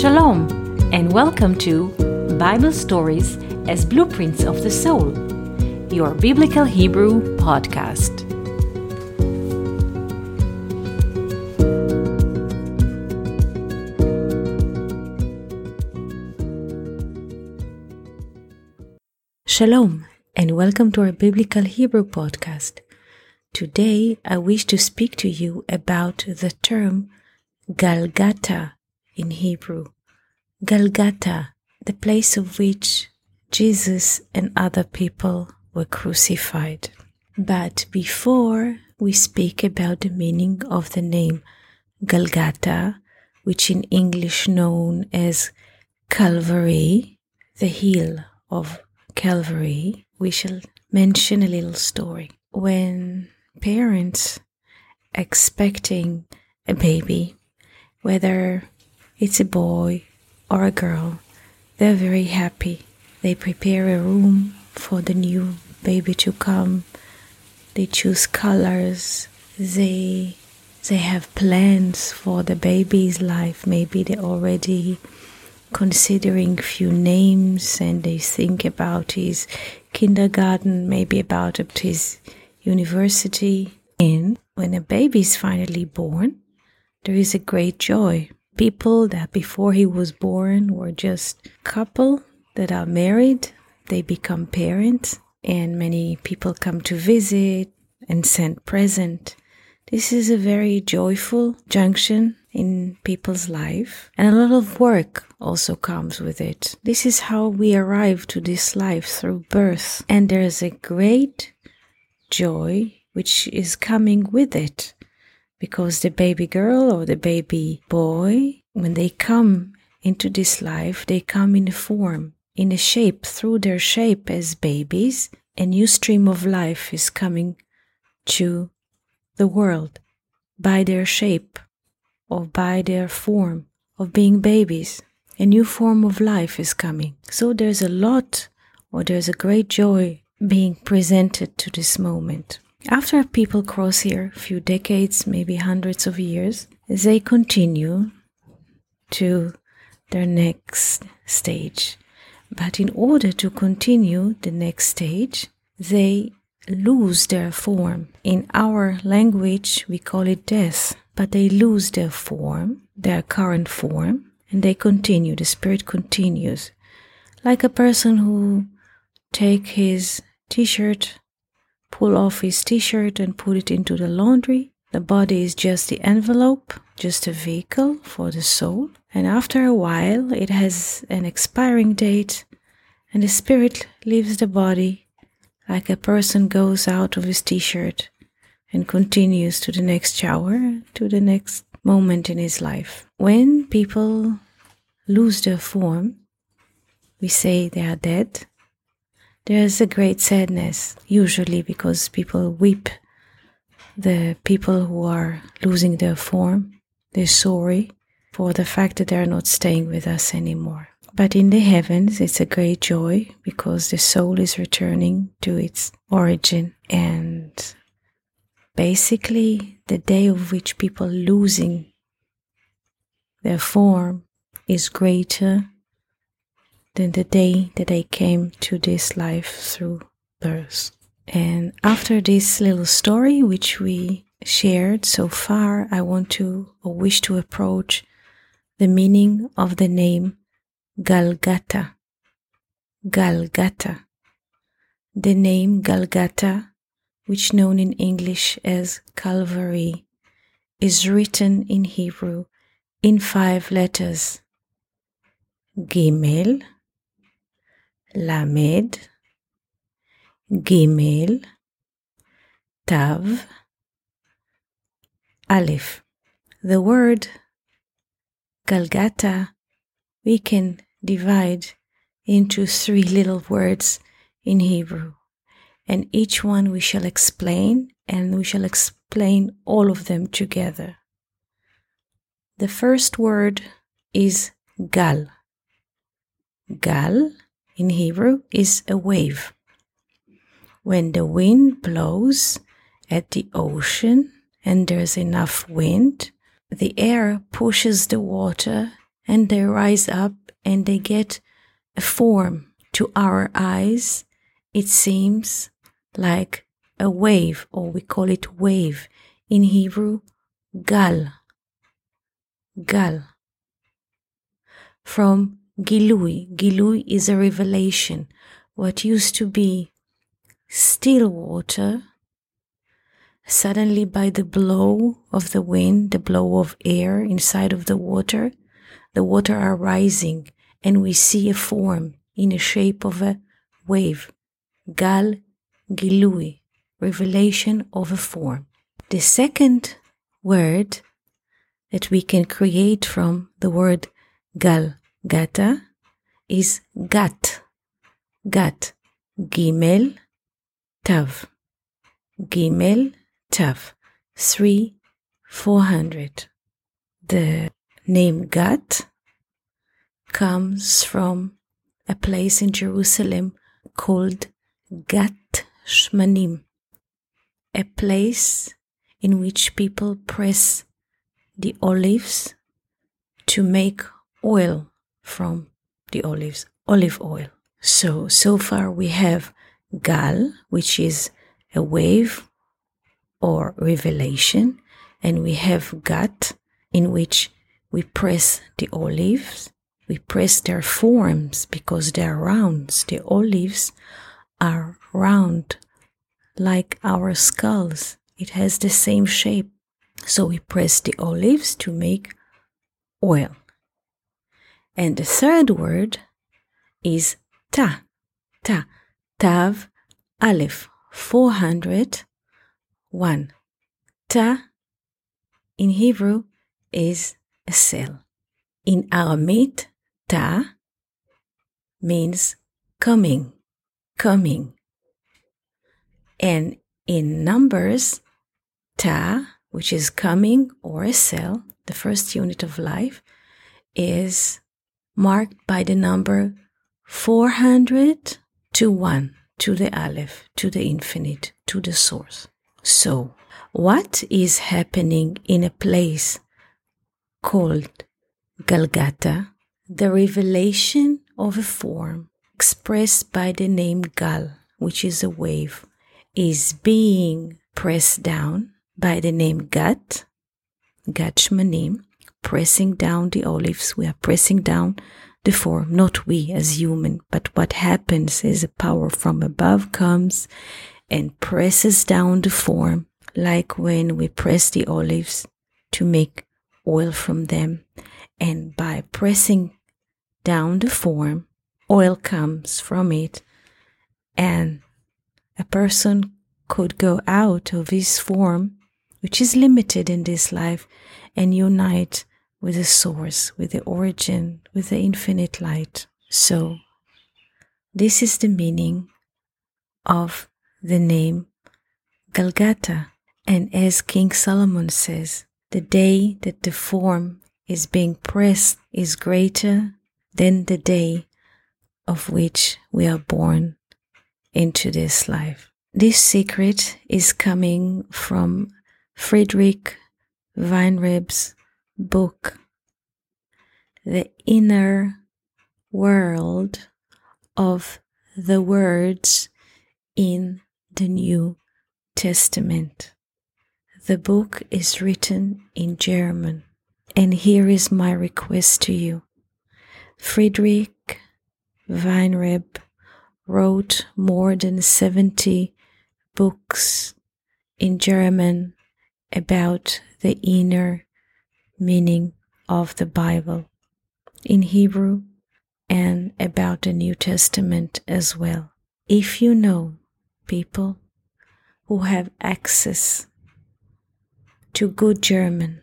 Shalom, and welcome to Bible Stories as Blueprints of the Soul, your Biblical Hebrew podcast. Shalom, and welcome to our Biblical Hebrew podcast. Today, I wish to speak to you about the term Galgata in Hebrew. Galgata, the place of which Jesus and other people were crucified. But before we speak about the meaning of the name Galgata, which in English known as Calvary, the hill of Calvary, we shall mention a little story. When parents expecting a baby, whether it's a boy or a girl, they're very happy. They prepare a room for the new baby to come. They choose colors. They they have plans for the baby's life. Maybe they're already considering few names and they think about his kindergarten, maybe about his university. And when a baby is finally born, there is a great joy people that before he was born were just couple that are married they become parents and many people come to visit and send present. This is a very joyful junction in people's life and a lot of work also comes with it. This is how we arrive to this life through birth. And there's a great joy which is coming with it because the baby girl or the baby boy, when they come into this life, they come in a form, in a shape, through their shape as babies, a new stream of life is coming to the world by their shape or by their form of being babies. A new form of life is coming. So there's a lot or there's a great joy being presented to this moment. After people cross here few decades, maybe hundreds of years, they continue to their next stage. But in order to continue the next stage, they lose their form. In our language, we call it death, but they lose their form, their current form, and they continue. The spirit continues. Like a person who take his t-shirt pull off his t shirt and put it into the laundry. The body is just the envelope, just a vehicle for the soul. And after a while, it has an expiring date, and the spirit leaves the body like a person goes out of his t shirt and continues to the next shower, to the next moment in his life. When people lose their form, we say they are dead there's a great sadness, usually because people weep. The people who are losing their form, they're sorry for the fact that they're not staying with us anymore. But in the heavens, it's a great joy because the soul is returning to its origin. And basically, the day of which people losing their form is greater than the day that I came to this life through birth. And after this little story, which we shared so far, I want to or wish to approach the meaning of the name Galgata. Galgata. The name Galgata, which known in English as Calvary, is written in Hebrew in five letters. Gimel, למד, ג', תו, Aleph. The word Galgata we can divide into three little words in Hebrew, and each one we shall explain, and we shall explain all of them together. The first word is Gal. Gal in Hebrew is a wave. When the wind blows at the ocean and there's enough wind, the air pushes the water and they rise up and they get a form. To our eyes, it seems like a wave, or we call it wave. In Hebrew, gal. Gal. From Gilui. Gilui is a revelation. What used to be still water, suddenly by the blow of the wind, the blow of air inside of the water, the water are rising and we see a form in the shape of a wave. Gal Gilui, revelation of a form. The second word that we can create from the word gal gata is gat. Gat. Gimel tav. Gimel tav. Three, four hundred. The name Gat comes from a place in Jerusalem called Gat Shmanim, a place in which people press the olives to make oil from the olives, olive oil. So, so far we have Gal, which is a wave or revelation, and we have Gat, in which we press the olives, we press their forms because they are rounds. The olives are round like our skulls. It has the same shape. So we press the olives to make oil. And the third word is ta. Ta. Tav Aleph. 401. Ta in Hebrew is a cell. In Aramaic, ta means coming, coming. And in numbers, ta, which is coming or a cell, the first unit of life, is marked by the number 400 to 1, to the Aleph, to the infinite, to the source. So, what is happening in a place called Galgata? The revelation of a form expressed by the name Gal, which is a wave, is being pressed down by the name Gat, Gat Shmanim, pressing down the olives. We are pressing down the form, not we as human, but what happens is a power from above comes and presses down the form, like when we press the olives to make oil from them. And by pressing down the form, oil comes from it, and a person could go out of his form, which is limited in this life, and unite with the source, with the origin, with the infinite light. So, this is the meaning of the name Galgata. And as King Solomon says, the day that the form is being pressed is greater than the day of which we are born into this life. This secret is coming from Friedrich Weinreb's book, The Inner World of the Words in the New Testament. The book is written in German, and here is my request to you. Friedrich Weinreb wrote more than 70 books in German about the inner meaning of the Bible in Hebrew and about the New Testament as well. If you know people who have access to good German,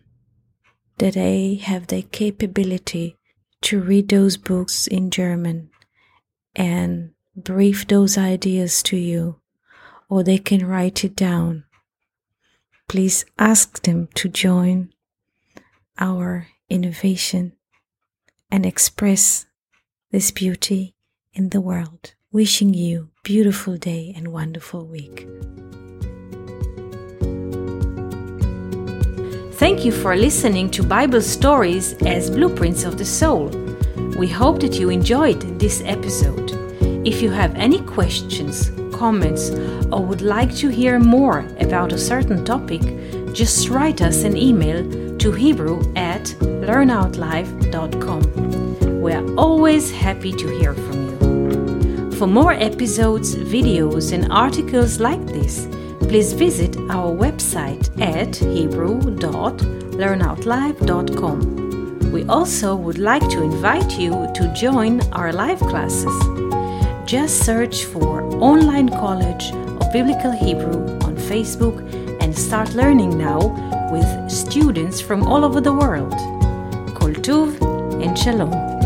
that they have the capability to read those books in German and brief those ideas to you, or they can write it down. Please ask them to join our innovation and express this beauty in the world. Wishing you beautiful day and wonderful week. Thank you for listening to Bible stories as blueprints of the soul. We hope that you enjoyed this episode. If you have any questions, comments, or would like to hear more about a certain topic, just write us an email to hebrew at learnoutlive.com. We are always happy to hear from you. For more episodes, videos, and articles like this, please visit our website at hebrew.learnoutlive.com. We also would like to invite you to join our live classes. Just search for Online College of Biblical Hebrew on Facebook and start learning now with students from all over the world. Kol Tuv and Shalom.